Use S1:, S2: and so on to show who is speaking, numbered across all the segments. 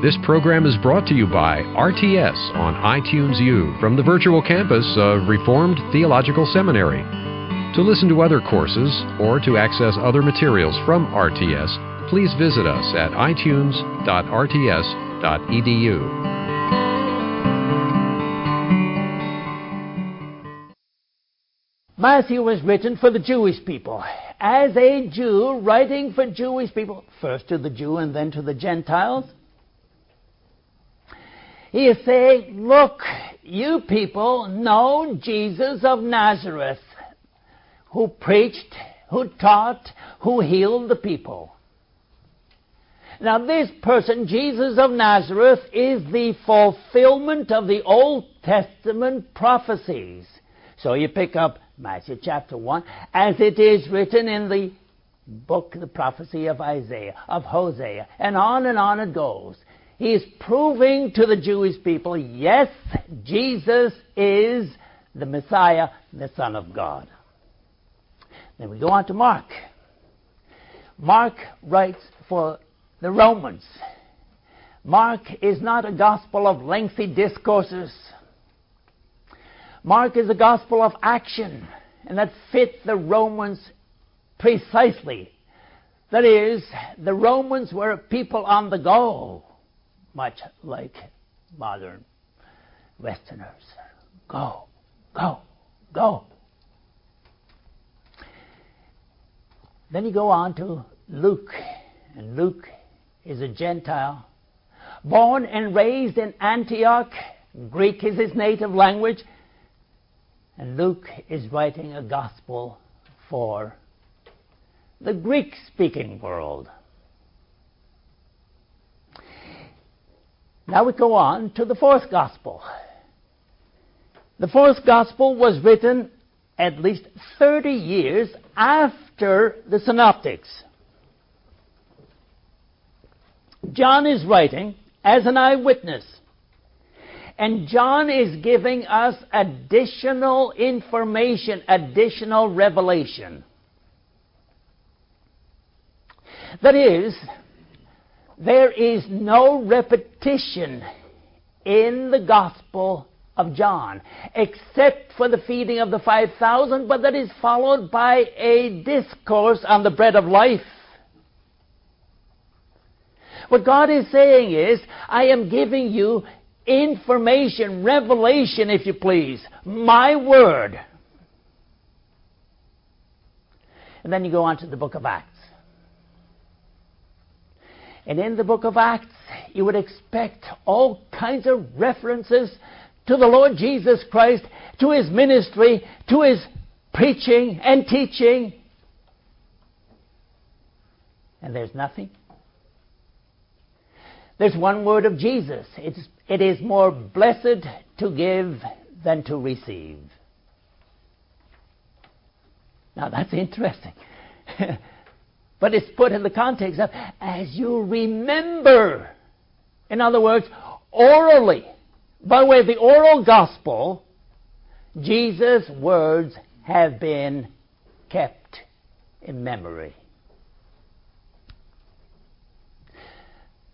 S1: This program is brought to you by RTS on iTunes U from the virtual campus of Reformed Theological Seminary. To listen to other courses or to access other materials from RTS, please visit us at itunes.rts.edu.
S2: Matthew was written for the Jewish people. As a Jew writing for Jewish people, first to the Jew and then to the Gentiles, he is saying, Look, you people know Jesus of Nazareth, who preached, who taught, who healed the people. Now, this person, Jesus of Nazareth, is the fulfillment of the Old Testament prophecies. So you pick up Matthew chapter 1, as it is written in the book, the prophecy of Isaiah, of Hosea, and on and on it goes. He is proving to the Jewish people, yes, Jesus is the Messiah, the Son of God. Then we go on to Mark. Mark writes for the Romans. Mark is not a gospel of lengthy discourses. Mark is a gospel of action, and that fits the Romans precisely. That is, the Romans were people on the go, much like modern Westerners. Go, go, go. Then you go on to Luke, and Luke is a Gentile, born and raised in Antioch. Greek is his native language. And Luke is writing a gospel for the Greek speaking world. Now we go on to the fourth gospel. The fourth gospel was written at least 30 years after the synoptics. John is writing as an eyewitness and John is giving us additional information, additional revelation. That is, there is no repetition in the Gospel of John, except for the feeding of the 5,000, but that is followed by a discourse on the bread of life. What God is saying is, I am giving you information, revelation, if you please. My word. And then you go on to the book of Acts. And in the book of Acts, you would expect all kinds of references to the Lord Jesus Christ, to his ministry, to his preaching and teaching. And there's nothing. There's one word of Jesus. It's, it is more blessed to give than to receive. Now that's interesting. but it's put in the context of as you remember. In other words, orally, by way of the oral gospel, Jesus' words have been kept in memory.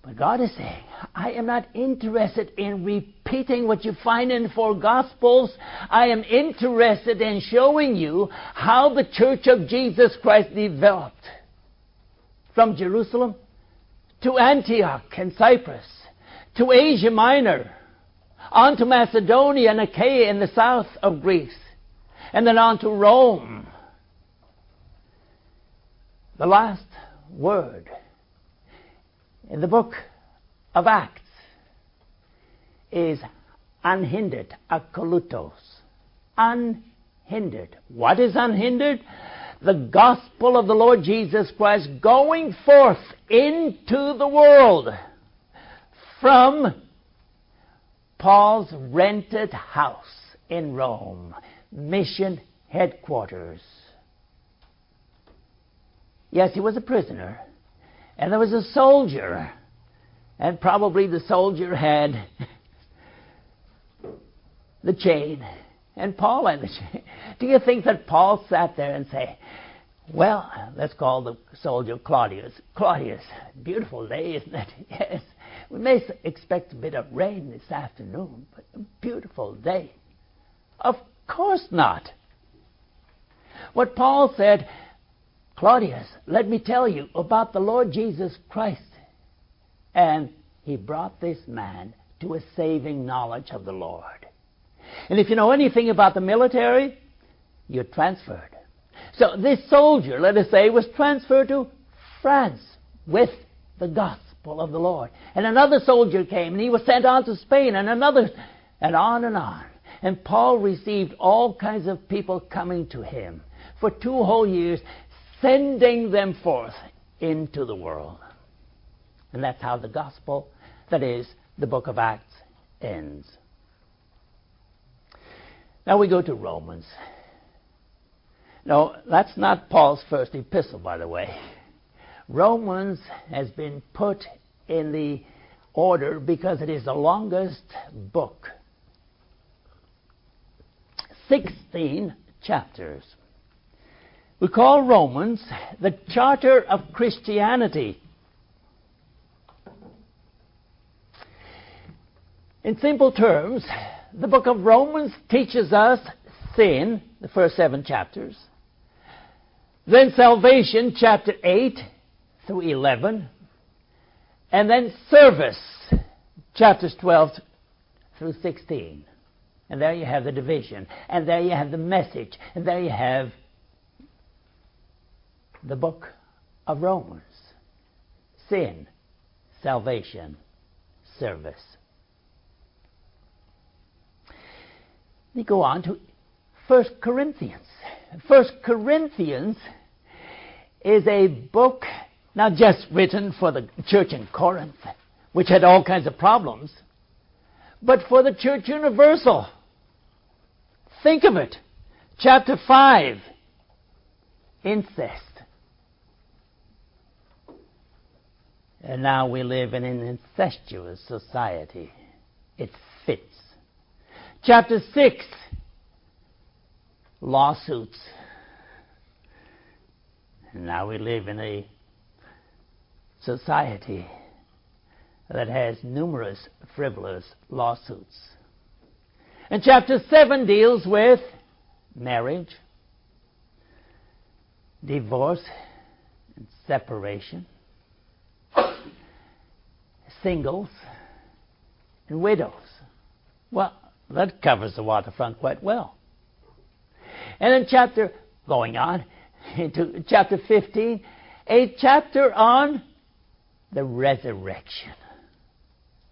S2: But God is saying, I am not interested in repeating what you find in four Gospels. I am interested in showing you how the Church of Jesus Christ developed from Jerusalem to Antioch and Cyprus, to Asia Minor, on to Macedonia and Achaia in the south of Greece, and then on to Rome. The last word in the book of Acts is unhindered, akolutos. Unhindered. What is unhindered? The gospel of the Lord Jesus Christ going forth into the world from Paul's rented house in Rome, mission headquarters. Yes, he was a prisoner and there was a soldier, and probably the soldier had the chain, and Paul had the. Do you think that Paul sat there and say, well, let's call the soldier Claudius. Claudius, beautiful day, isn't it? Yes. We may expect a bit of rain this afternoon, but a beautiful day. Of course not. What Paul said, Claudius, let me tell you about the Lord Jesus Christ. And he brought this man to a saving knowledge of the Lord. And if you know anything about the military, you're transferred. So this soldier, let us say, was transferred to France with the gospel of the Lord. And another soldier came and he was sent on to Spain and another, and on and on. And Paul received all kinds of people coming to him for two whole years, sending them forth into the world. And that's how the gospel, that is, the book of Acts, ends. Now we go to Romans. No, that's not Paul's first epistle, by the way. Romans has been put in the order because it is the longest book 16 chapters. We call Romans the charter of Christianity. In simple terms, the book of Romans teaches us sin, the first seven chapters, then salvation, chapter 8 through 11, and then service, chapters 12 through 16. And there you have the division, and there you have the message, and there you have the book of Romans. Sin, salvation, service. We go on to 1 Corinthians. 1 Corinthians is a book not just written for the church in Corinth, which had all kinds of problems, but for the church universal. Think of it. Chapter 5 incest. And now we live in an incestuous society. It fits. Chapter 6 lawsuits. Now we live in a society that has numerous frivolous lawsuits. And chapter 7 deals with marriage, divorce, and separation, singles, and widows. Well, that covers the waterfront quite well. And then chapter, going on into chapter 15, a chapter on the resurrection.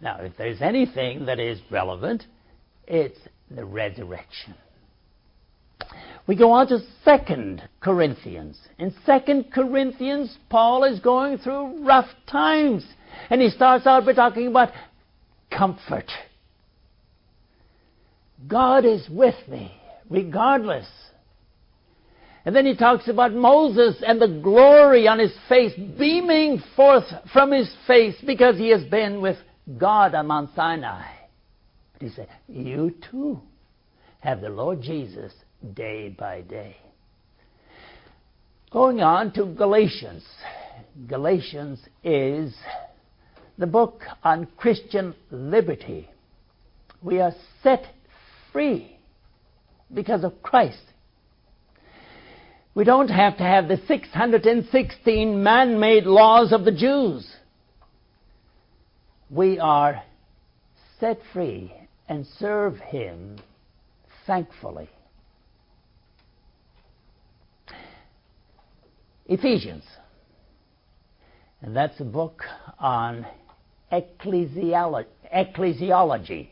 S2: Now, if there's anything that is relevant, it's the resurrection. We go on to Second Corinthians. In Second Corinthians, Paul is going through rough times. And he starts out by talking about comfort. God is with me, regardless and then he talks about Moses and the glory on his face beaming forth from his face because he has been with God on Mount Sinai. But he said, You too have the Lord Jesus day by day. Going on to Galatians. Galatians is the book on Christian liberty. We are set free because of Christ. We don't have to have the 616 man made laws of the Jews. We are set free and serve Him thankfully. Ephesians. And that's a book on ecclesiology, ecclesiology,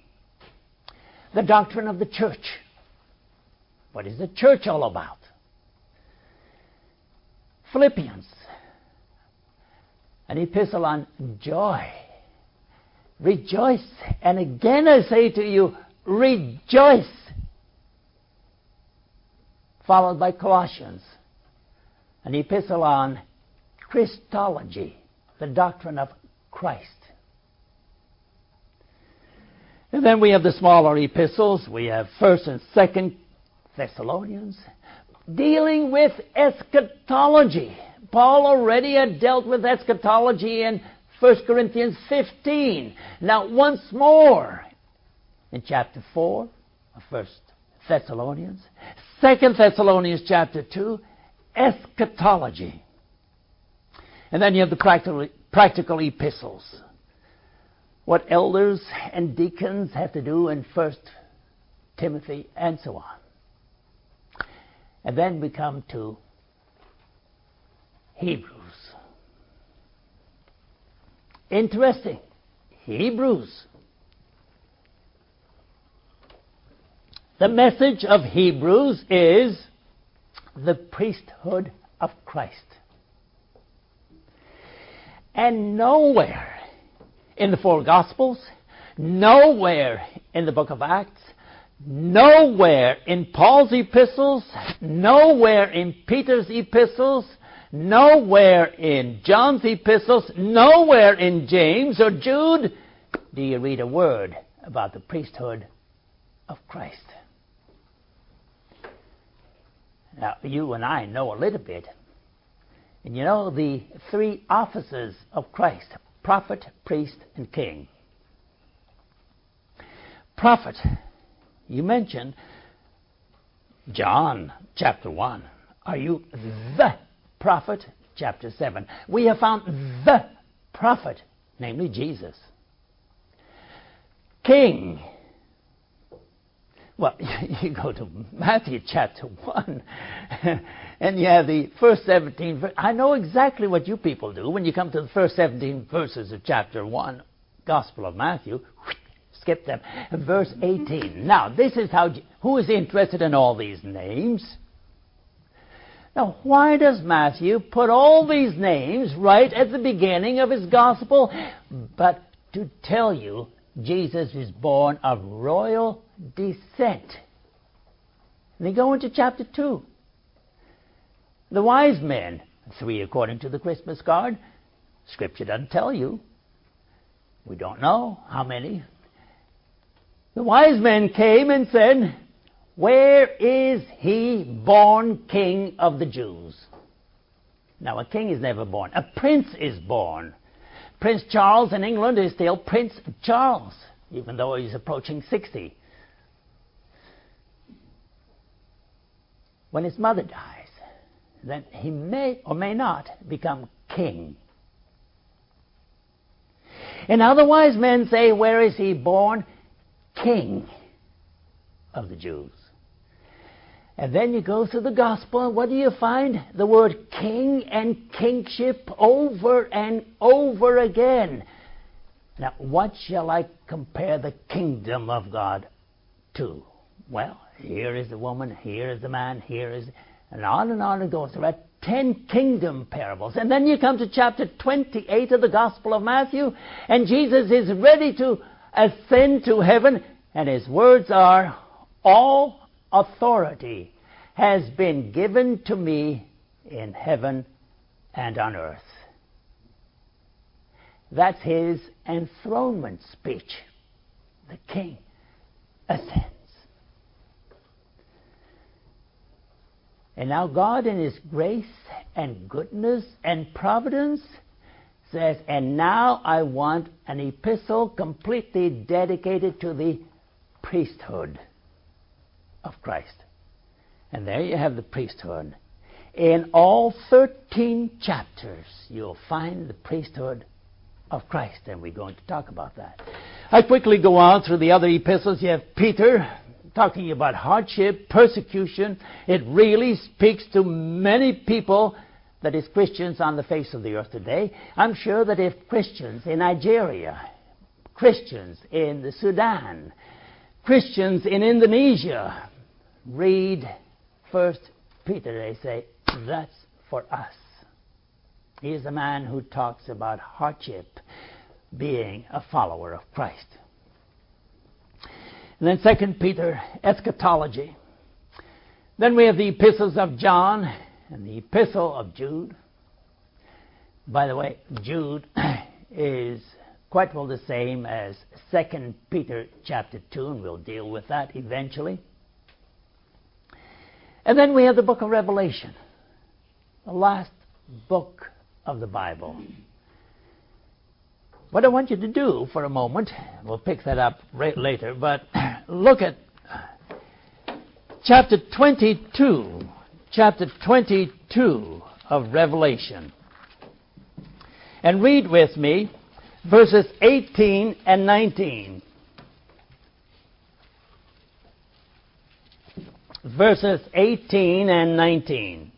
S2: the doctrine of the church. What is the church all about? Philippians, an epistle on joy. Rejoice. And again I say to you, rejoice. Followed by Colossians, an epistle on Christology, the doctrine of Christ. And then we have the smaller epistles. We have 1st and 2nd Thessalonians, dealing with eschatology. Paul already had dealt with eschatology in 1 Corinthians 15. Now, once more in chapter 4 of 1 Thessalonians, 2 Thessalonians chapter 2, eschatology. And then you have the practical, practical epistles. What elders and deacons have to do in 1 Timothy, and so on. And then we come to Hebrews. Interesting. Hebrews. The message of Hebrews is the priesthood of Christ. And nowhere in the four Gospels, nowhere in the book of Acts, nowhere in Paul's epistles, nowhere in Peter's epistles, nowhere in John's epistles, nowhere in James or Jude do you read a word about the priesthood of Christ. Now, you and I know a little bit. And you know the three offices of Christ prophet, priest, and king. Prophet, you mentioned John chapter 1. Are you the prophet? Chapter 7. We have found the prophet, namely Jesus. King, well, you go to Matthew chapter 1, and you have the first 17. I know exactly what you people do when you come to the first 17 verses of chapter 1, Gospel of Matthew. Skip them. Verse 18. Now, this is how. Who is interested in all these names? Now, why does Matthew put all these names right at the beginning of his Gospel? But to tell you Jesus is born of royal descent. And they go into chapter 2. The wise men, three according to the Christmas card. Scripture doesn't tell you. We don't know how many. The wise men came and said, Where is he born king of the Jews? Now, a king is never born, a prince is born. Prince Charles in England is still Prince Charles, even though he's approaching 60. When his mother dies, then he may or may not become king. And other wise men say, Where is he born? King of the Jews. And then you go through the gospel, what do you find? The word king and kingship over and over again. Now, what shall I compare the kingdom of God to? Well, here is the woman, here is the man, here is. And on and on it goes. There are ten kingdom parables. And then you come to chapter 28 of the Gospel of Matthew, and Jesus is ready to ascend to heaven, and his words are, All authority has been given to me in heaven and on earth. That's his enthronement speech. The king ascends. And now God, in his grace and goodness and providence, says, And now I want an epistle completely dedicated to the priesthood of Christ. And there you have the priesthood. In all 13 chapters, you'll find the priesthood of Christ, and we're going to talk about that. I quickly go on through the other epistles. You have Peter talking about hardship, persecution. It really speaks to many people that is Christians on the face of the earth today. I'm sure that if Christians in Nigeria, Christians in the Sudan, Christians in Indonesia read First Peter, they say, that's for us. He is a man who talks about hardship being a follower of Christ. And then Second Peter, eschatology. Then we have the epistles of John and the epistle of Jude. By the way, Jude is quite well the same as Second Peter chapter two, and we'll deal with that eventually. And then we have the book of Revelation, the last book of the Bible. What I want you to do for a moment, we'll pick that up right later, but look at chapter 22, chapter 22 of Revelation. And read with me verses 18 and 19. Verses 18 and 19.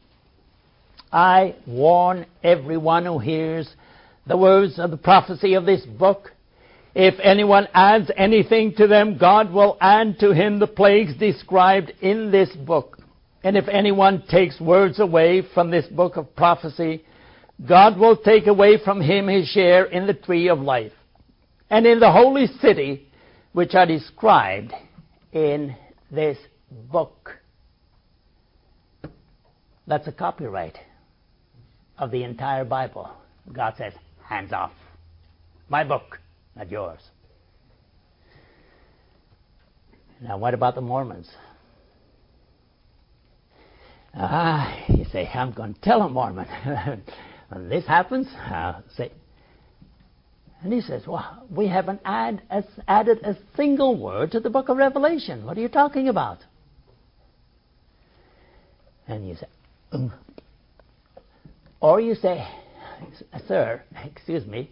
S2: I warn everyone who hears the words of the prophecy of this book. If anyone adds anything to them, God will add to him the plagues described in this book. And if anyone takes words away from this book of prophecy, God will take away from him his share in the tree of life and in the holy city which are described in this book. That's a copyright of the entire Bible. God says, hands off. My book, not yours. Now, what about the Mormons? Ah, you say, I'm going to tell a Mormon. when this happens, I'll say, and he says, Well, we haven't add, added a single word to the book of Revelation. What are you talking about? And you say, um. Or you say, Sir, excuse me,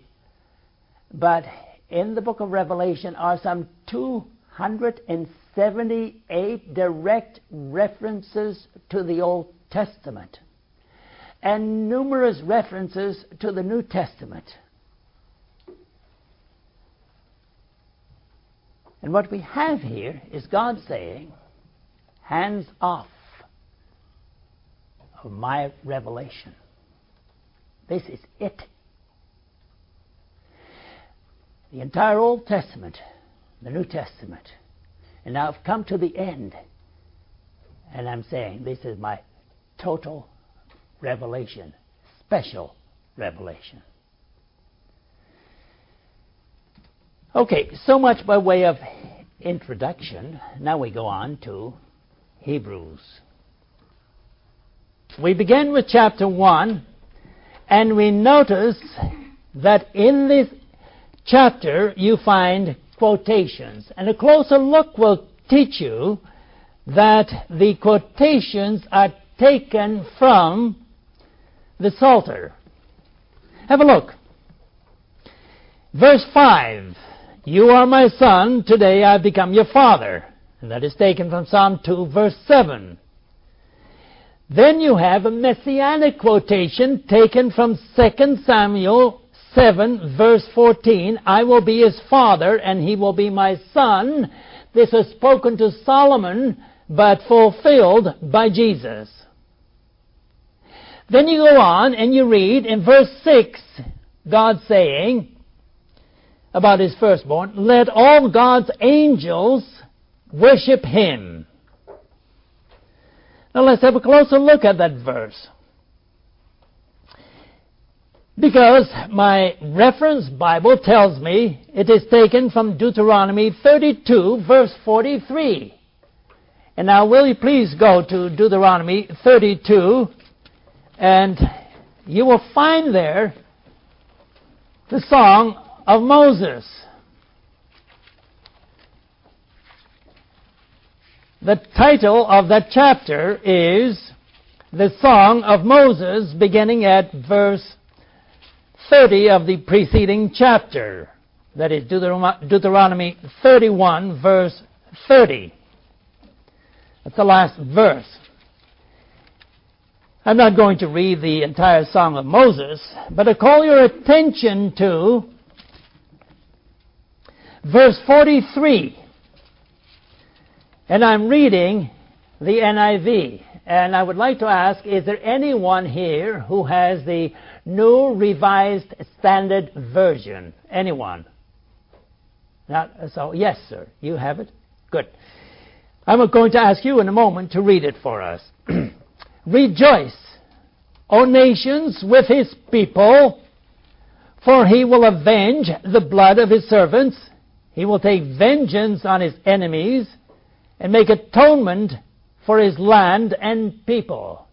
S2: but in the book of Revelation are some 278 direct references to the Old Testament and numerous references to the New Testament. And what we have here is God saying, hands off of my revelation. This is it. The entire Old Testament, the New Testament. And now I've come to the end. And I'm saying this is my total revelation, special revelation. Okay, so much by way of introduction. Now we go on to Hebrews. We begin with chapter 1, and we notice that in this chapter you find quotations. And a closer look will teach you that the quotations are taken from the Psalter. Have a look. Verse 5 you are my son, today I have become your father. And that is taken from Psalm 2, verse 7. Then you have a messianic quotation taken from 2 Samuel 7, verse 14. I will be his father, and he will be my son. This was spoken to Solomon, but fulfilled by Jesus. Then you go on and you read in verse 6, God saying, about his firstborn, let all God's angels worship him. Now let's have a closer look at that verse. Because my reference Bible tells me it is taken from Deuteronomy 32, verse 43. And now, will you please go to Deuteronomy 32, and you will find there the song of Moses. The title of that chapter is The Song of Moses, beginning at verse 30 of the preceding chapter. That is Deuteronomy 31, verse 30. That's the last verse. I'm not going to read the entire Song of Moses, but I call your attention to verse 43. And I'm reading the NIV. And I would like to ask is there anyone here who has the New Revised Standard Version? Anyone? Not, so, yes, sir. You have it? Good. I'm going to ask you in a moment to read it for us. Rejoice, O nations, with his people, for he will avenge the blood of his servants he will take vengeance on his enemies and make atonement for his land and people.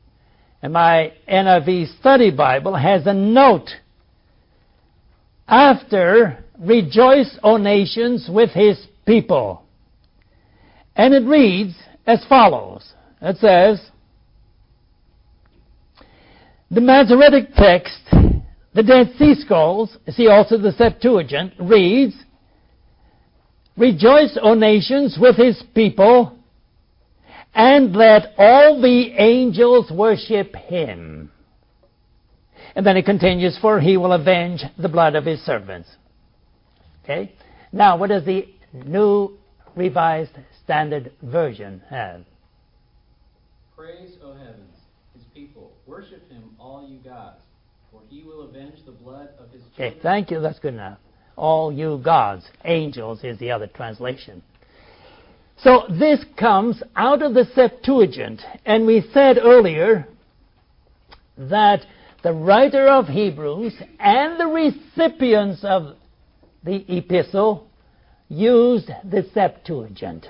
S2: And my NIV Study Bible has a note. after rejoice, O nations, with his people. And it reads as follows. It says, the Masoretic text, the Dead Sea Scrolls, see also the Septuagint, reads, Rejoice, O nations, with his people, and let all the angels worship him. And then it continues, For he will avenge the blood of his servants. Okay? Now, what does the New Revised Standard Version have?
S3: Praise, O heavens, his people. Worship him, all you gods, for he will avenge the blood of his children.
S2: Okay, thank you. That's good enough. All you gods. Angels is the other translation. So this comes out of the Septuagint, and we said earlier that the writer of Hebrews and the recipients of the epistle used the Septuagint.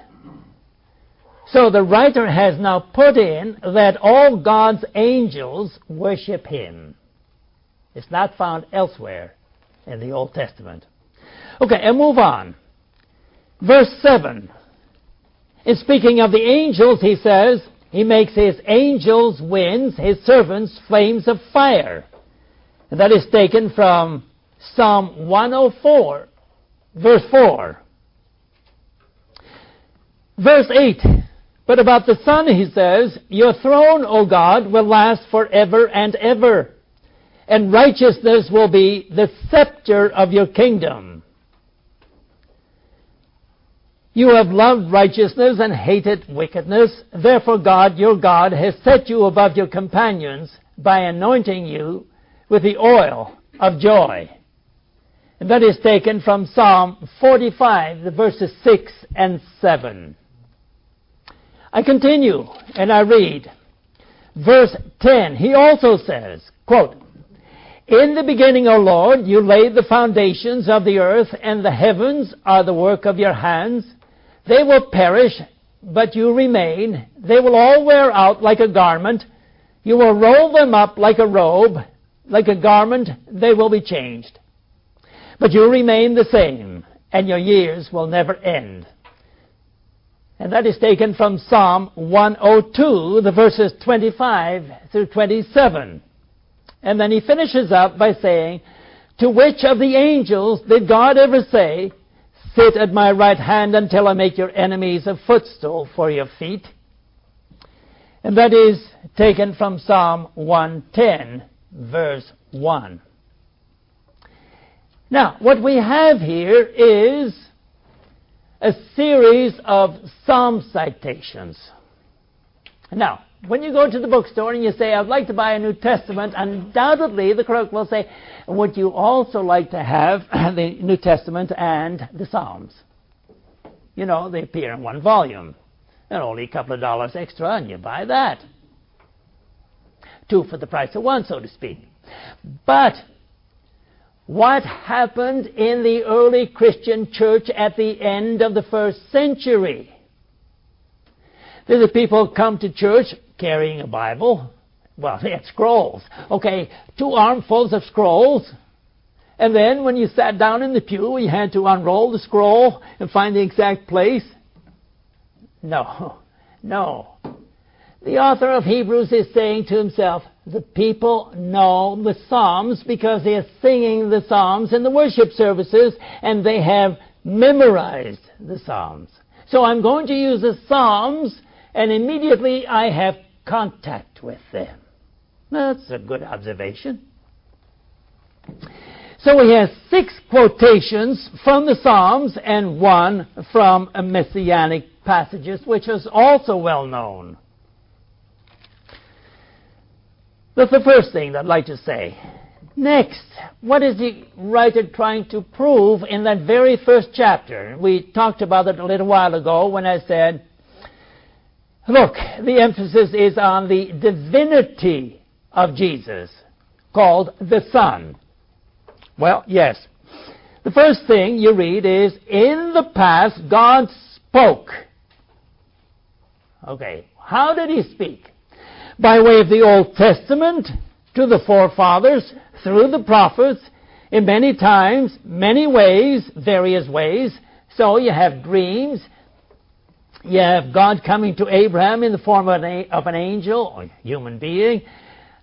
S2: So the writer has now put in that all God's angels worship him. It's not found elsewhere in the Old Testament. Okay, and move on. Verse 7. In speaking of the angels, he says, He makes His angels winds, His servants flames of fire. And that is taken from Psalm 104, verse 4. Verse 8. But about the Son, he says, Your throne, O God, will last forever and ever, and righteousness will be the scepter of your kingdom. You have loved righteousness and hated wickedness. Therefore, God, your God, has set you above your companions by anointing you with the oil of joy. And that is taken from Psalm 45, the verses 6 and 7. I continue and I read. Verse 10, he also says, quote, In the beginning, O Lord, you laid the foundations of the earth, and the heavens are the work of your hands. They will perish, but you remain. They will all wear out like a garment. You will roll them up like a robe. Like a garment, they will be changed. But you remain the same, and your years will never end. And that is taken from Psalm 102, the verses 25 through 27. And then he finishes up by saying, To which of the angels did God ever say, Sit at my right hand until I make your enemies a footstool for your feet. And that is taken from Psalm 110, verse 1. Now, what we have here is a series of psalm citations. Now, when you go to the bookstore and you say, I'd like to buy a New Testament, undoubtedly the clerk will say, Would you also like to have the New Testament and the Psalms? You know, they appear in one volume. And only a couple of dollars extra, and you buy that. Two for the price of one, so to speak. But what happened in the early Christian church at the end of the first century? Did the people come to church carrying a Bible? Well, they had scrolls. Okay, two armfuls of scrolls. And then when you sat down in the pew, you had to unroll the scroll and find the exact place? No, no. The author of Hebrews is saying to himself, the people know the Psalms because they are singing the Psalms in the worship services and they have memorized the Psalms. So I'm going to use the Psalms and immediately I have contact with them. That's a good observation. So we have six quotations from the Psalms and one from messianic passages, which is also well known. That's the first thing I'd like to say. Next, what is the writer trying to prove in that very first chapter? We talked about it a little while ago when I said Look, the emphasis is on the divinity of Jesus, called the Son. Well, yes. The first thing you read is, in the past, God spoke. Okay, how did he speak? By way of the Old Testament, to the forefathers, through the prophets, in many times, many ways, various ways. So you have dreams. You have God coming to Abraham in the form of an, of an angel or human being.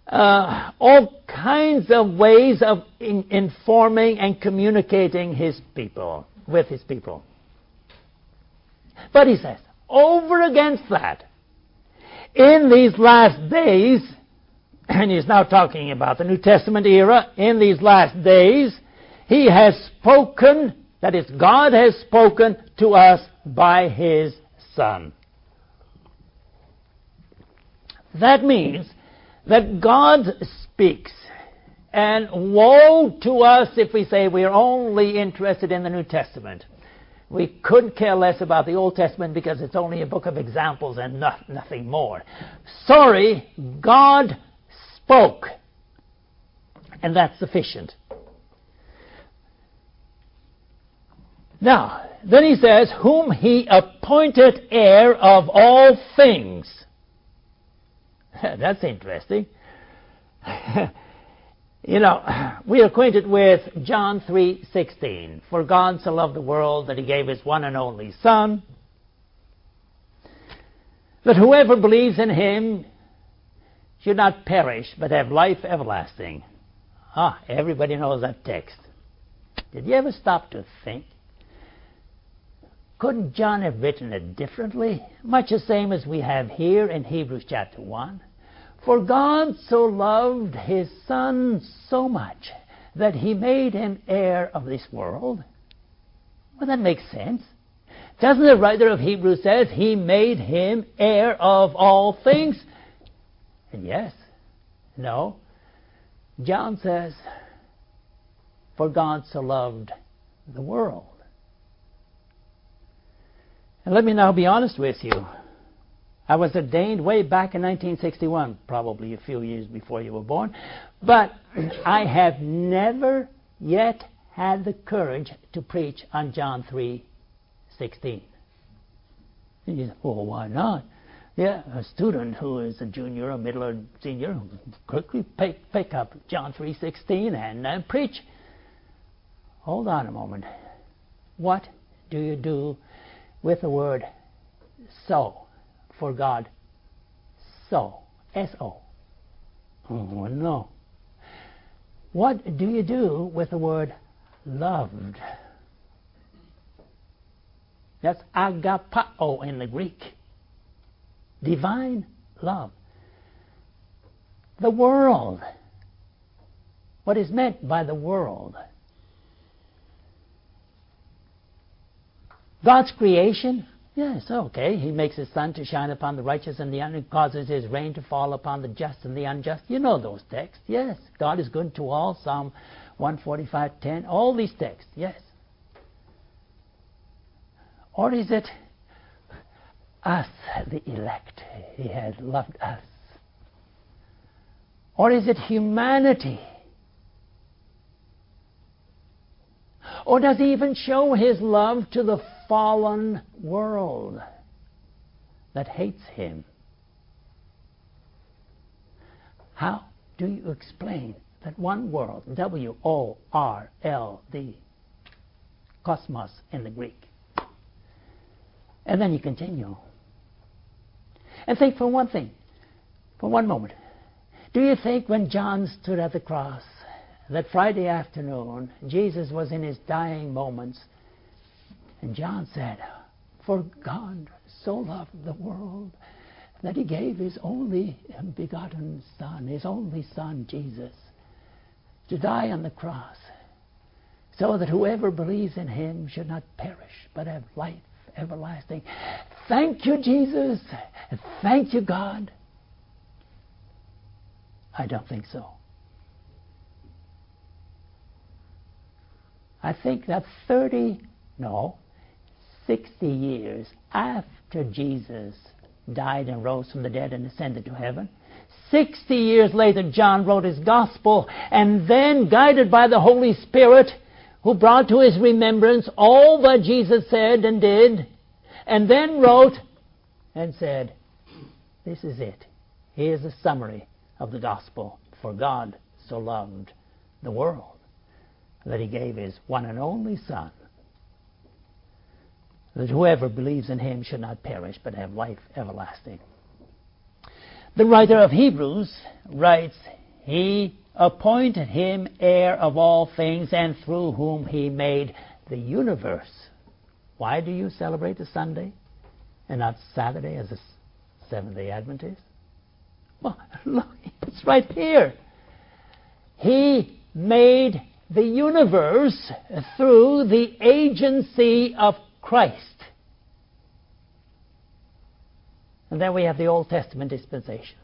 S2: Uh, all kinds of ways of in, informing and communicating his people with his people. But he says, over against that, in these last days, and he's now talking about the New Testament era, in these last days, he has spoken, that is, God has spoken to us by his Son. That means that God speaks. And woe to us if we say we're only interested in the New Testament. We couldn't care less about the Old Testament because it's only a book of examples and not, nothing more. Sorry, God spoke. And that's sufficient. Now, then he says, Whom he appointed heir of all things. that's interesting. You know, we're acquainted with John 3:16. For God so loved the world that he gave his one and only son that whoever believes in him should not perish but have life everlasting. Ah, everybody knows that text. Did you ever stop to think? Couldn't John have written it differently? Much the same as we have here in Hebrews chapter 1. For God so loved his Son so much that he made him heir of this world. Well, that makes sense. Doesn't the writer of Hebrews says he made him heir of all things? And yes, no. John says, for God so loved the world. And let me now be honest with you. I was ordained way back in 1961, probably a few years before you were born. But I have never yet had the courage to preach on John 3:16. And you say, well, why not? Yeah, a student who is a junior, a middle, or senior, quickly pick, pick up John 3:16 and uh, preach. Hold on a moment. What do you do with the word so? for God. So, S-O. Oh, no. What do you do with the word loved? That's agapao in the Greek. Divine love. The world. What is meant by the world? God's creation, Yes, okay. He makes his sun to shine upon the righteous and the unrighteous, causes his rain to fall upon the just and the unjust. You know those texts. Yes, God is good to all. Psalm 145:10. All these texts. Yes. Or is it us, the elect? He has loved us. Or is it humanity? Or does he even show his love to the fallen world that hates him. How do you explain that one world, W O R L D, cosmos in the Greek? And then you continue. And think for one thing, for one moment. Do you think when John stood at the cross that Friday afternoon, Jesus was in his dying moments, and John said, For God so loved the world that he gave his only begotten Son, his only Son, Jesus, to die on the cross, so that whoever believes in him should not perish, but have life everlasting. Thank you, Jesus. Thank you, God. I don't think so. I think that 30, no, 60 years after Jesus died and rose from the dead and ascended to heaven. 60 years later, John wrote his gospel, and then, guided by the Holy Spirit, who brought to his remembrance all that Jesus said and did, and then wrote and said, This is it. Here's a summary of the gospel. For God so loved the world. that he gave his one and only Son, that whoever believes in him should not perish but have life everlasting. The writer of Hebrews writes, He appointed him heir of all things, and through whom he made the universe. Why do you celebrate the Sunday and not Saturday as a Seventh day Adventist? Well, look, it's right here. He made the universe through the agency of Christ. And then we have the Old Testament dispensation.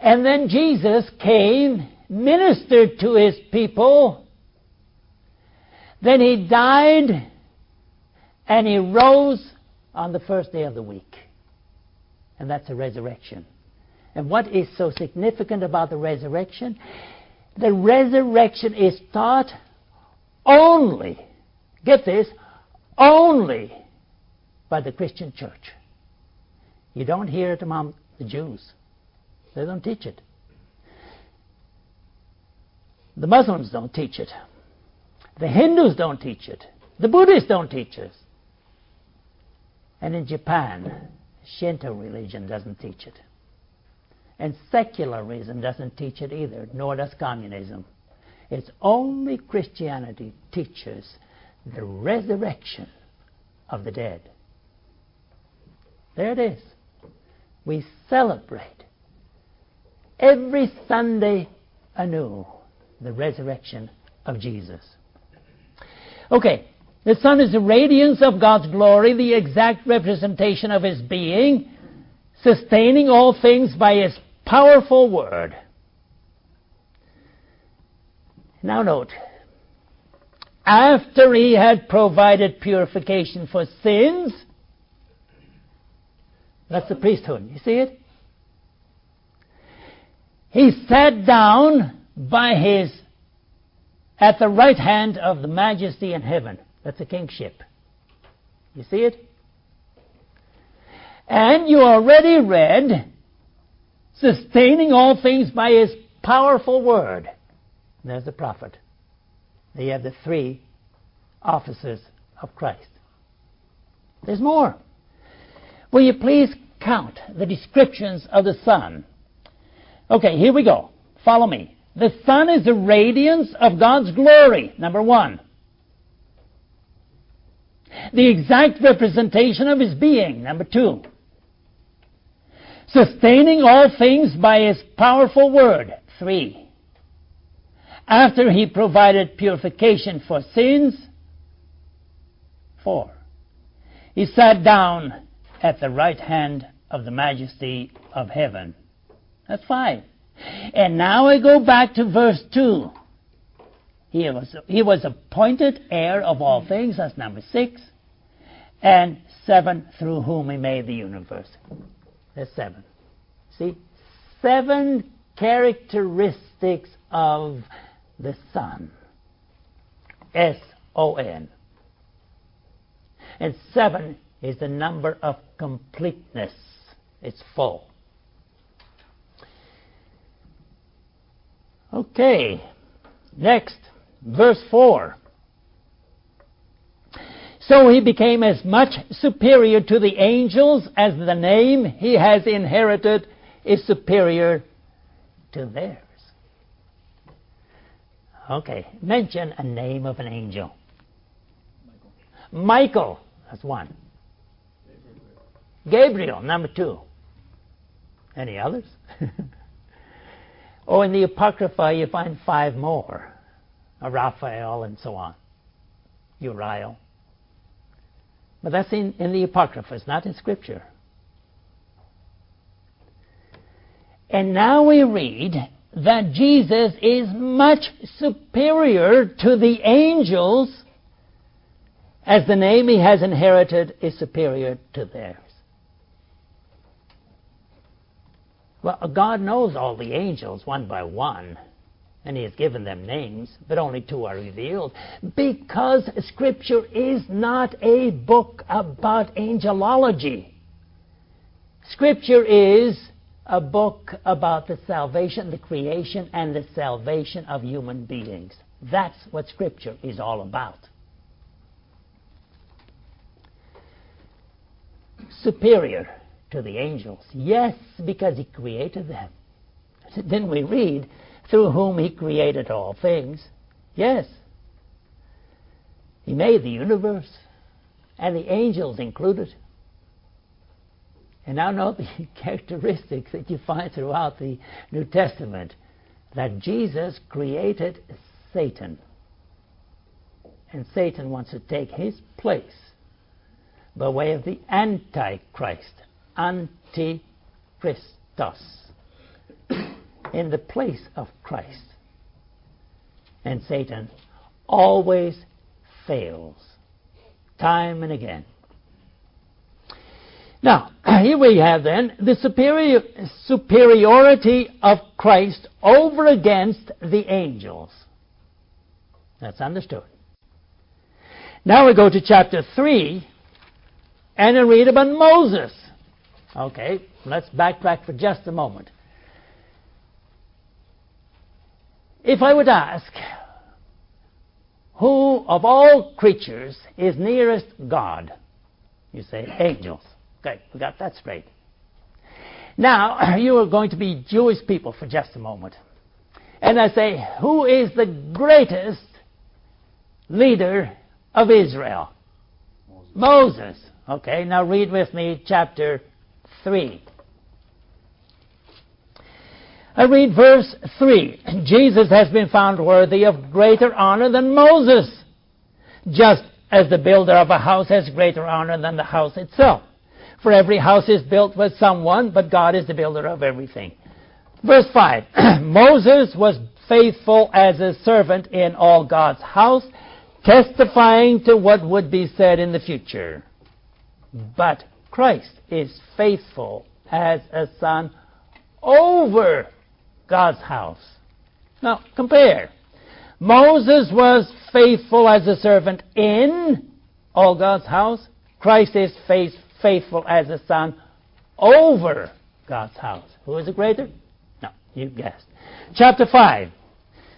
S2: And then Jesus came, ministered to his people, then he died, and he rose on the first day of the week. And that's a resurrection. And what is so significant about the resurrection? The resurrection is taught only, get this, only by the Christian church. You don't hear it among the Jews. They don't teach it. The Muslims don't teach it. The Hindus don't teach it. The Buddhists don't teach it. And in Japan, Shinto religion doesn't teach it. And secularism doesn't teach it either, nor does communism. It's only Christianity teaches the resurrection of the dead. There it is. We celebrate every Sunday anew the resurrection of Jesus. Okay, the Son is the radiance of God's glory, the exact representation of His being, sustaining all things by His powerful word. Now, note, after He had provided purification for sins, that's the priesthood. You see it? He sat down by his at the right hand of the majesty in heaven. That's a kingship. You see it? And you already read, sustaining all things by his powerful word. There's the prophet. There you have the three offices of Christ. There's more. Will you please count the descriptions of the Son? Okay, here we go. Follow me. The Son is the radiance of God's glory, number one. The exact representation of His being, number two. Sustaining all things by His powerful word, three. After He provided purification for sins, four. He sat down at the right hand of the majesty of heaven. That's five. And now I go back to verse 2. He was, he was appointed heir of all things, that's number 6. And 7, through whom he made the universe. That's 7. See? Seven characteristics of the Son. S O N. And 7 is the number of completeness. It's full. Okay, next, verse 4. So he became as much superior to the angels as the name he has inherited is superior to theirs. Okay, mention a name of an angel. Michael. Michael, that's one. Gabriel, number two. Any others? oh, in the Apocrypha, you find five more uh, Raphael and so on. Uriel. But that's in, in the Apocrypha, it's not in Scripture. And now we read that Jesus is much superior to the angels as the name he has inherited is superior to theirs. Well, God knows all the angels one by one, and He has given them names, but only two are revealed, because Scripture is not a book about angelology. Scripture is a book about the salvation, the creation, and the salvation of human beings. That's what Scripture is all about. Superior to the angels. Yes, because He created them. Then we read, through whom He created all things. Yes. He made the universe, and the angels included. And now note the characteristics that you find throughout the New Testament that Jesus created Satan. And Satan wants to take his place by way of the Antichrist, Antichristos, in the place of Christ. And Satan always fails, time and again. Now, here we have then the superior, superiority of Christ over against the angels. That's understood. Now we go to chapter 3 and we read about Moses. Okay, let's backtrack for just a moment. If I would ask, who of all creatures is nearest God? You say angels. Okay, we got that straight. Now, you are going to be Jewish people for just a moment. And I say, who is the greatest leader of Israel? Moses. Moses. Okay, now read with me chapter 3. I read verse 3. Jesus has been found worthy of greater honor than Moses, just as the builder of a house has greater honor than the house itself. For every house is built with someone, but God is the builder of everything. Verse 5 Moses was faithful as a servant in all God's house, testifying to what would be said in the future. But Christ is faithful as a son over God's house. Now, compare. Moses was faithful as a servant in all God's house. Christ is faithful faithful as a son over God's house. Who is the greater? No, you guessed. Chapter 5.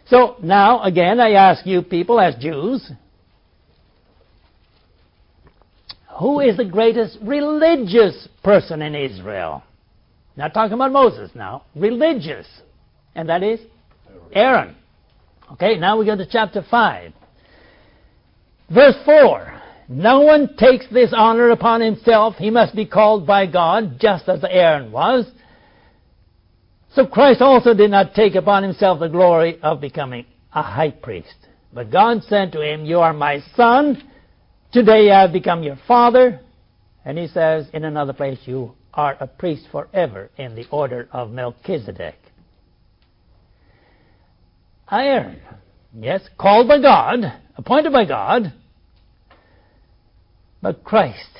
S2: So now, again, I ask you people as Jews, who is the greatest religious person in Israel? Not talking about Moses now. Religious. And that is Aaron. Okay, now we go to chapter 5. Verse 4. No one takes this honor upon himself. He must be called by God, just as Aaron was. So Christ also did not take upon himself the glory of becoming a high priest. But God said to him, You are my son. Today I have become your father. And he says in another place, You are a priest forever in the order of Melchizedek. Aaron, yes, called by God, appointed by God, but Christ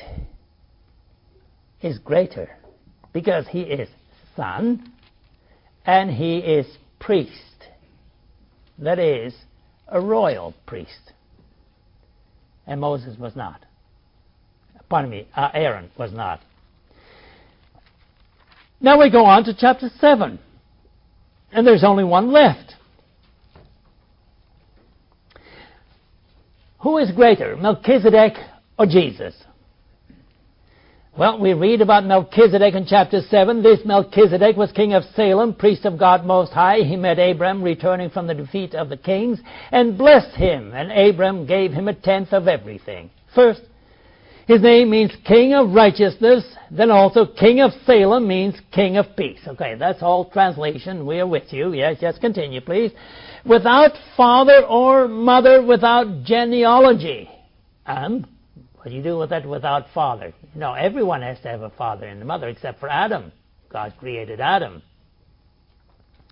S2: is greater because he is Son and he is priest. That is, a royal priest. And Moses was not. Pardon me, uh, Aaron was not. Now we go on to chapter 7. And there's only one left. Who is greater, Melchizedek or Jesus? Well, we read about Melchizedek in chapter 7. This Melchizedek was king of Salem, priest of God Most High. He met Abram returning from the defeat of the kings and blessed him, and Abram gave him a tenth of everything. First, his name means king of righteousness, then also king of Salem means king of peace. Okay, that's all translation. We are with you. Yes, yes, continue, please. Without father or mother, without genealogy. And what do you do with that without father? You know, everyone has to have a father and a mother except for Adam. God created Adam.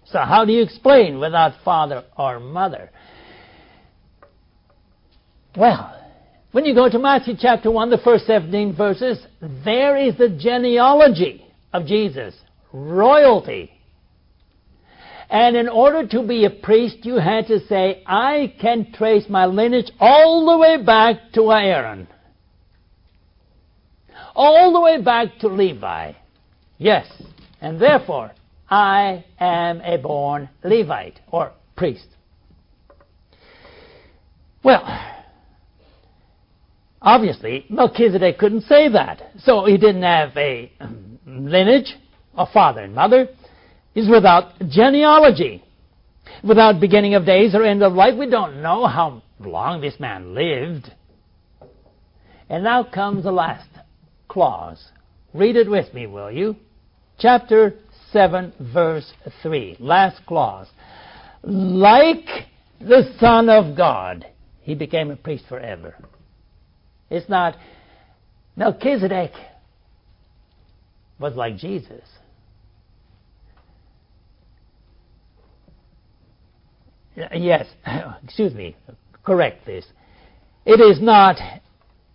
S2: So how do you explain without father or mother? Well, when you go to Matthew chapter 1, the first 17 verses, there is the genealogy of Jesus, royalty. And in order to be a priest, you had to say, I can trace my lineage all the way back to Aaron all the way back to Levi. Yes, And therefore, I am a born Levite or priest. Well, obviously, Melchizedek couldn't say that. So he didn't have a lineage, a father and mother. He's without genealogy, without beginning of days or end of life. We don't know how long this man lived. And now comes the last clause. Read it with me, will you? Chapter 7, verse 3. Last clause. Like the Son of God, he became a priest forever. It's not Melchizedek was like Jesus. Yes, excuse me, correct this. It is not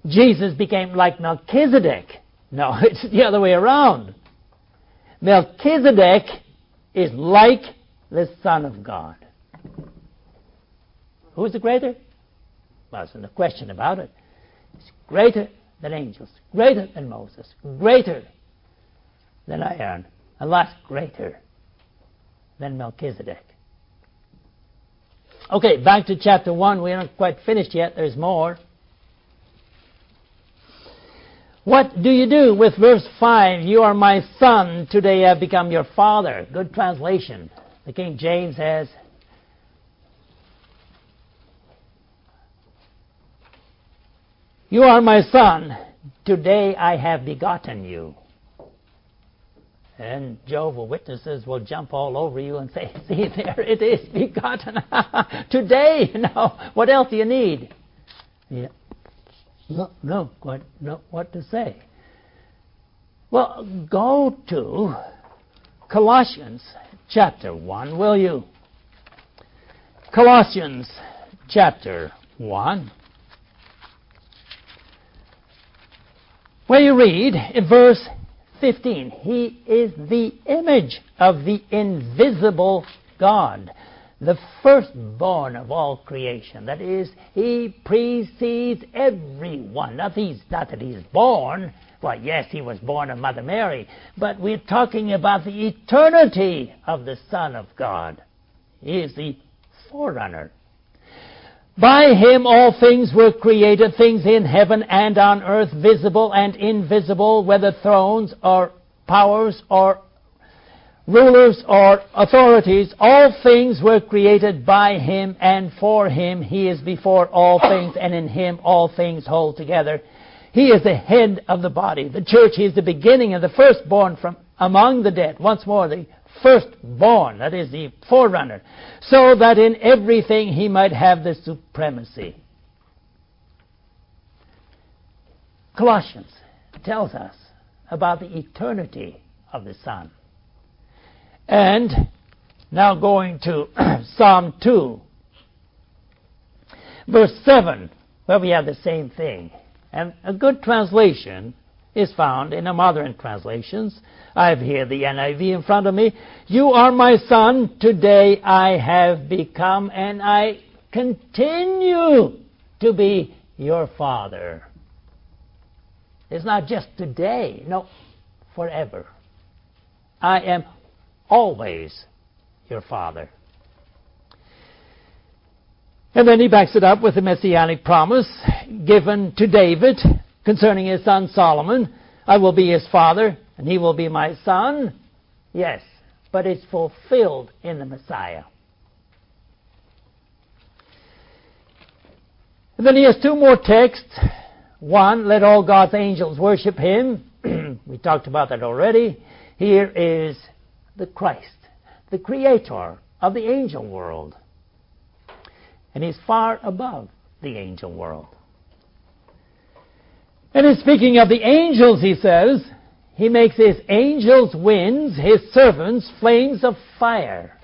S2: Jesus became like Melchizedek. No, it's the other way around. Melchizedek is like the Son of God. Who's the greater? Well, there's no question about it. It's greater than angels, greater than Moses, greater than Aaron, and last greater than Melchizedek. Okay, back to chapter 1. We aren't quite finished yet. There's more. What do you do with verse 5? You are my son, today I have become your father. Good translation. The King James says, You are my son, today I have begotten you. And Jehovah's Witnesses will jump all over you and say, See, there it is, begotten. Today. Now, what else do you need? Yeah. No, no, what, what to say? Well, go to Colossians chapter 1, will you? Colossians chapter 1. Where you read in verse 15, He is the image of the invisible God, the firstborn of all creation. That is, He precedes everyone. Not, he's, not that He's born. Well, yes, He was born of Mother Mary, but we're talking about the eternity of the Son of God. He is the forerunner. By him all things were created, things in heaven and on earth, visible and invisible, whether thrones or powers or rulers or authorities. All things were created by him and for him. He is before all things, and in him all things hold together. He is the head of the body. The church, he is the beginning and the firstborn from among the dead. Once more, the firstborn, that is the forerunner, so that in everything he might have the supremacy. Colossians tells us about the eternity of the Son. And now going to Psalm 2, verse 7, where we have the same thing. And a good translation is found in the modern translations. I have here the NIV in front of me. You are my son, today I have become, and I continue to be your father. It's not just today, no, forever. I am always your father. And then he backs it up with the messianic promise given to David concerning his son Solomon. I will be his father, and he will be my son. Yes, but it's fulfilled in the Messiah. And then he has two more texts. One, let all God's angels worship him. we talked about that already. Here is the Christ, the creator of the angel world. And he's far above the angel world. And in speaking of the angels, he says, he makes his angels winds, his servants flames of fire.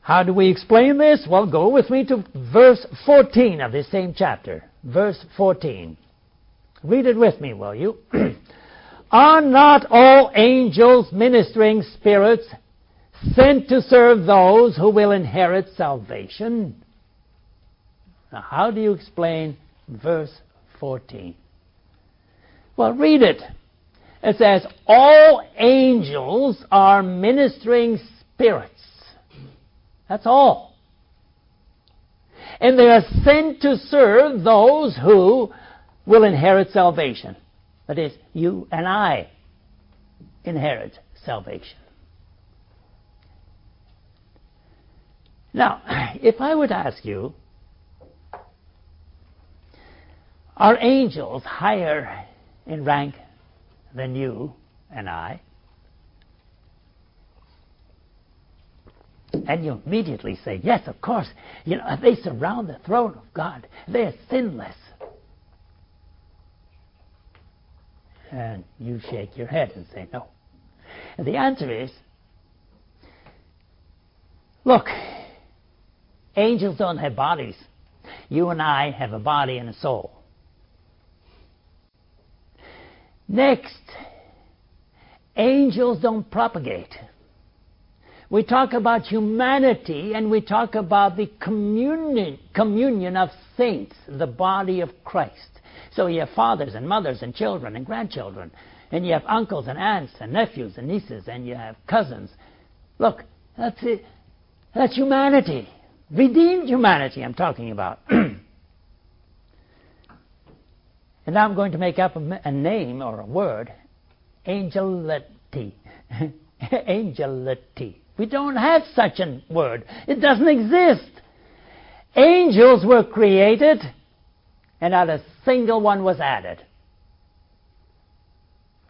S2: How do we explain this? Well, go with me to verse 14 of this same chapter. Verse 14. Read it with me, will you? Are not all angels ministering spirits sent to serve those who will inherit salvation? Now, how do you explain verse 14. Well, read it. It says, all angels are ministering spirits. That's all. And they are sent to serve those who will inherit salvation. That is, you and I inherit salvation. Now, if I would ask you, are angels higher in rank than you and I? And you immediately say, Yes, of course. You know, they surround the throne of God. They are sinless. And you shake your head and say, No. And the answer is look, angels don't have bodies. You and I have a body and a soul. Next, angels don't propagate. We talk about humanity and we talk about the communion, communion of saints, the body of Christ. So you have fathers and mothers and children and grandchildren, and you have uncles and aunts and nephews and nieces, and you have cousins. Look, that's it. That's humanity. Redeemed humanity, I'm talking about. and now I'm going to make up a, a name or a word angelity. angelity. We don't have such a word. It doesn't exist. Angels were created, and not a single one was added.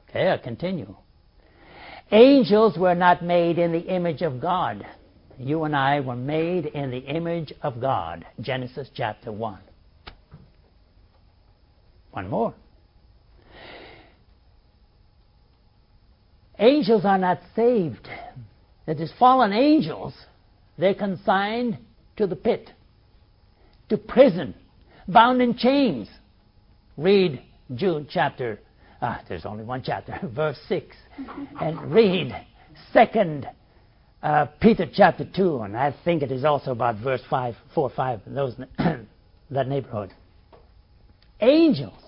S2: Okay, I continue. Angels were not made in the image of God. You and I were made in the image of God. Genesis chapter 1. One more. Angels are not saved that is fallen angels, they're consigned to the pit, to prison, bound in chains. Read Jude chapter, ah, there's only one chapter, verse 6, and read 2nd uh, Peter chapter 2, and I think it is also about verse 5, 4, 5, those, that neighborhood. Angels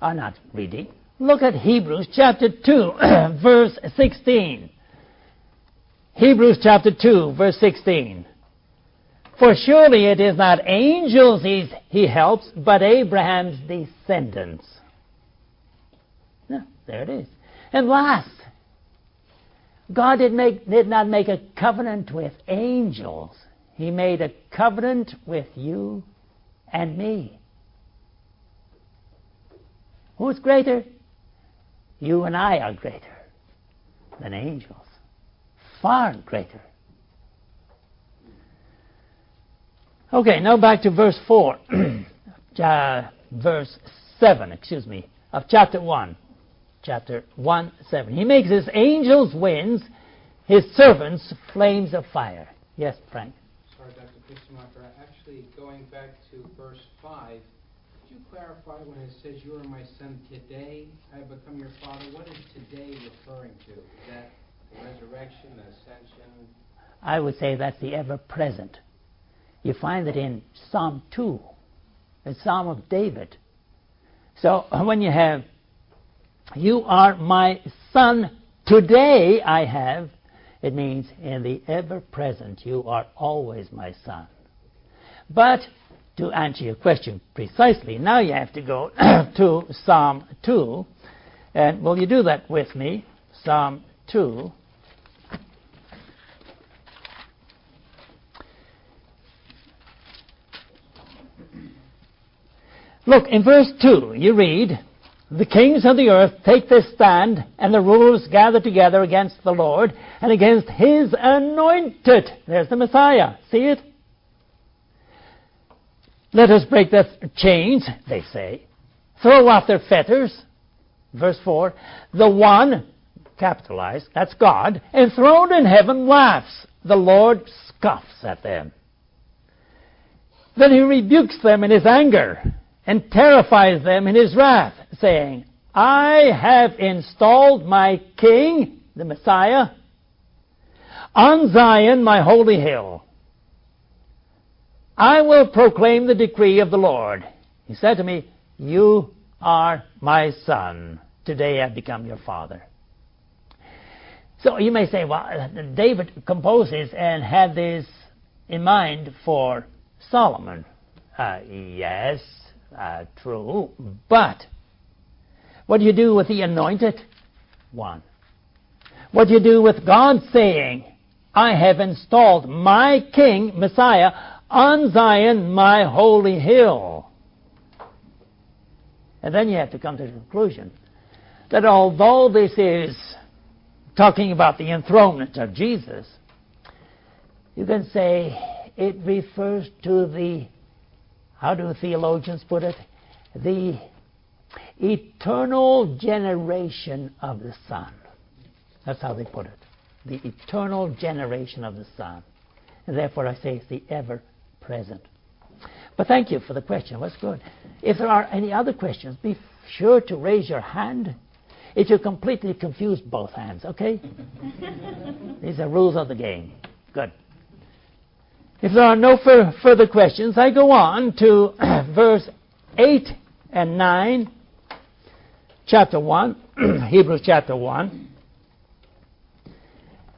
S2: are not reading. Look at Hebrews chapter 2, verse 16. Hebrews chapter 2, verse 16. For surely it is not angels he helps, but Abraham's descendants. there it is. And last, God did, make, did not make a covenant with angels. He made a covenant with you and me. Who's greater? You and I are greater than angels far greater. Okay, now back to verse 4, uh, verse 7, excuse me, of chapter 1. Chapter 1, 7. He makes his angels winds, his servants flames of fire. Yes, Frank?
S4: Sorry, Dr. Kistemaker. Actually, going back to verse 5, could you clarify when it says, You are my son today, I have become your father? What is today referring to? Is that the resurrection, the ascension?
S2: I would say that's the ever present. You find it in Psalm 2, the Psalm of David. So uh, when you have, You are my son, today I have, it means in the ever present, you are always my son. But to answer your question precisely, now you have to go to Psalm 2. And will you do that with me? Psalm 2. Look, in verse 2, you read, The kings of the earth take their stand, and the rulers gather together against the Lord and against his anointed. There's the Messiah. See it? Let us break their chains, they say. Throw off their fetters. Verse 4. The one, capitalized, that's God, enthroned in heaven laughs. The Lord scoffs at them. Then he rebukes them in his anger and terrifies them in his wrath, saying, I have installed my king, the Messiah, on Zion, my holy hill. I will proclaim the decree of the Lord. He said to me, You are my son. Today I become your father. So you may say, well, David composes and had this in mind for Solomon. Uh, yes, uh, true. But what do you do with the anointed one? What do you do with God saying, I have installed my king, Messiah, on Zion, my holy hill? And then you have to come to the conclusion that although this is talking about the enthronement of Jesus, you can say it refers to the, how do theologians put it? The eternal generation of the Son. That's how they put it. The eternal generation of the Son. And therefore I say it's the ever present. But thank you for the question. That's good. If there are any other questions, be sure to raise your hand. If you're completely confused, both hands, okay? These are rules of the game. Good. If there are no fur- further questions, I go on to verse 8 and 9, chapter 1, Hebrews chapter 1.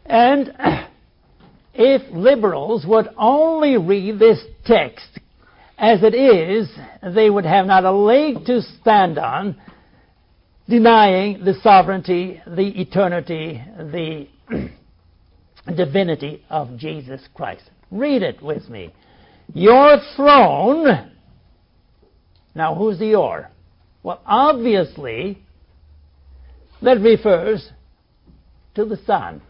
S2: And if liberals would only read this text as it is, they would have not a leg to stand on, denying the sovereignty, the eternity, the divinity of Jesus Christ. Read it with me. Your throne. Now, who's the your? Well, obviously, that refers to the Son.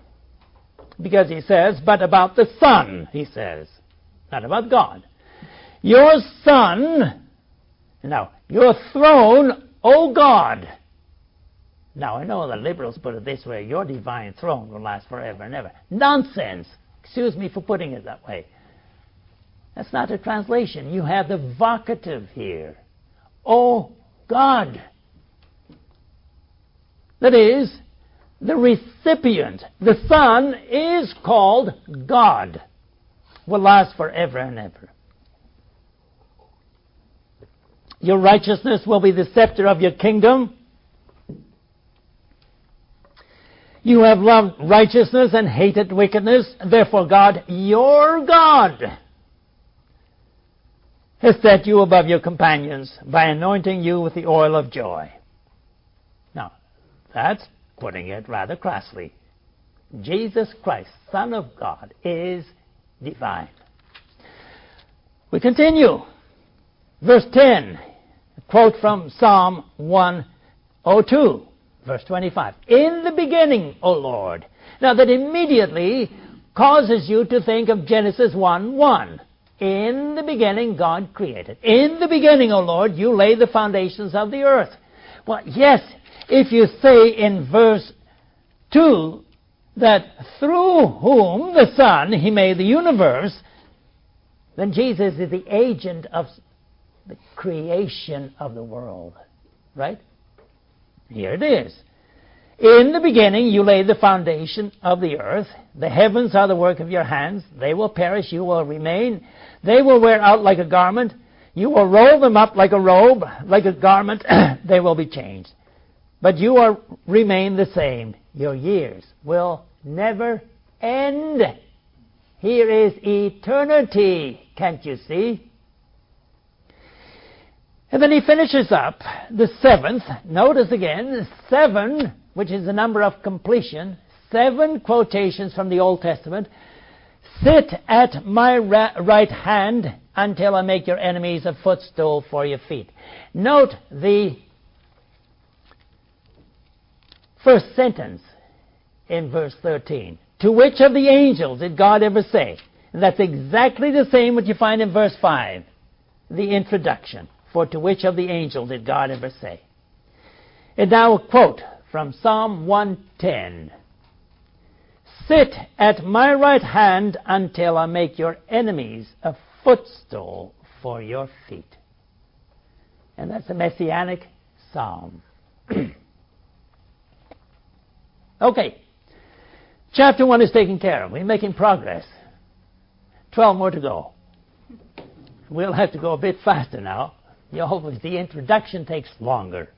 S2: Because he says, but about the Son, he says, not about God. Your Son, now, your throne, O God. Now, I know the liberals put it this way your divine throne will last forever and ever. Nonsense. Excuse me for putting it that way. That's not a translation. You have the vocative here. Oh God. That is, the recipient, the Son, is called God, will last forever and ever. Your righteousness will be the scepter of your kingdom. You have loved righteousness and hated wickedness. Therefore, God, your God, has set you above your companions by anointing you with the oil of joy. Now, that's putting it rather crassly. Jesus Christ, Son of God, is divine. We continue. Verse 10, quote from Psalm 102. Verse 25. In the beginning, O Lord. Now that immediately causes you to think of Genesis 1 1. In the beginning, God created. In the beginning, O Lord, you laid the foundations of the earth. Well, yes, if you say in verse 2 that through whom the Son, He made the universe, then Jesus is the agent of the creation of the world. Right? Here it is. In the beginning, you laid the foundation of the earth. The heavens are the work of your hands. They will perish, you will remain. They will wear out like a garment. You will roll them up like a robe, like a garment. they will be changed. But you are remain the same. Your years will never end. Here is eternity. Can't you see? And then he finishes up the seventh. Notice again, seven, which is the number of completion, seven quotations from the Old Testament. Sit at my right hand until I make your enemies a footstool for your feet. Note the first sentence in verse 13. To which of the angels did God ever say? And that's exactly the same what you find in verse 5, the introduction. For to which of the angels did God ever say? And now a quote from Psalm 110. Sit at my right hand until I make your enemies a footstool for your feet. And that's a messianic psalm. okay. Chapter 1 is taken care of. We're making progress. 12 more to go. We'll have to go a bit faster now. Know, the introduction takes longer.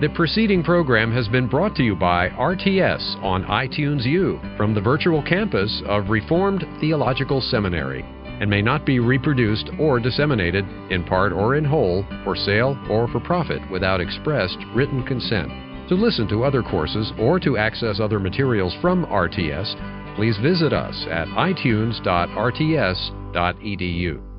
S1: The preceding program has been brought to you by RTS on iTunes U from the virtual campus of Reformed Theological Seminary and may not be reproduced or disseminated, in part or in whole, for sale or for profit without expressed written consent. To listen to other courses or to access other materials from RTS, please visit us at itunes.rts.edu.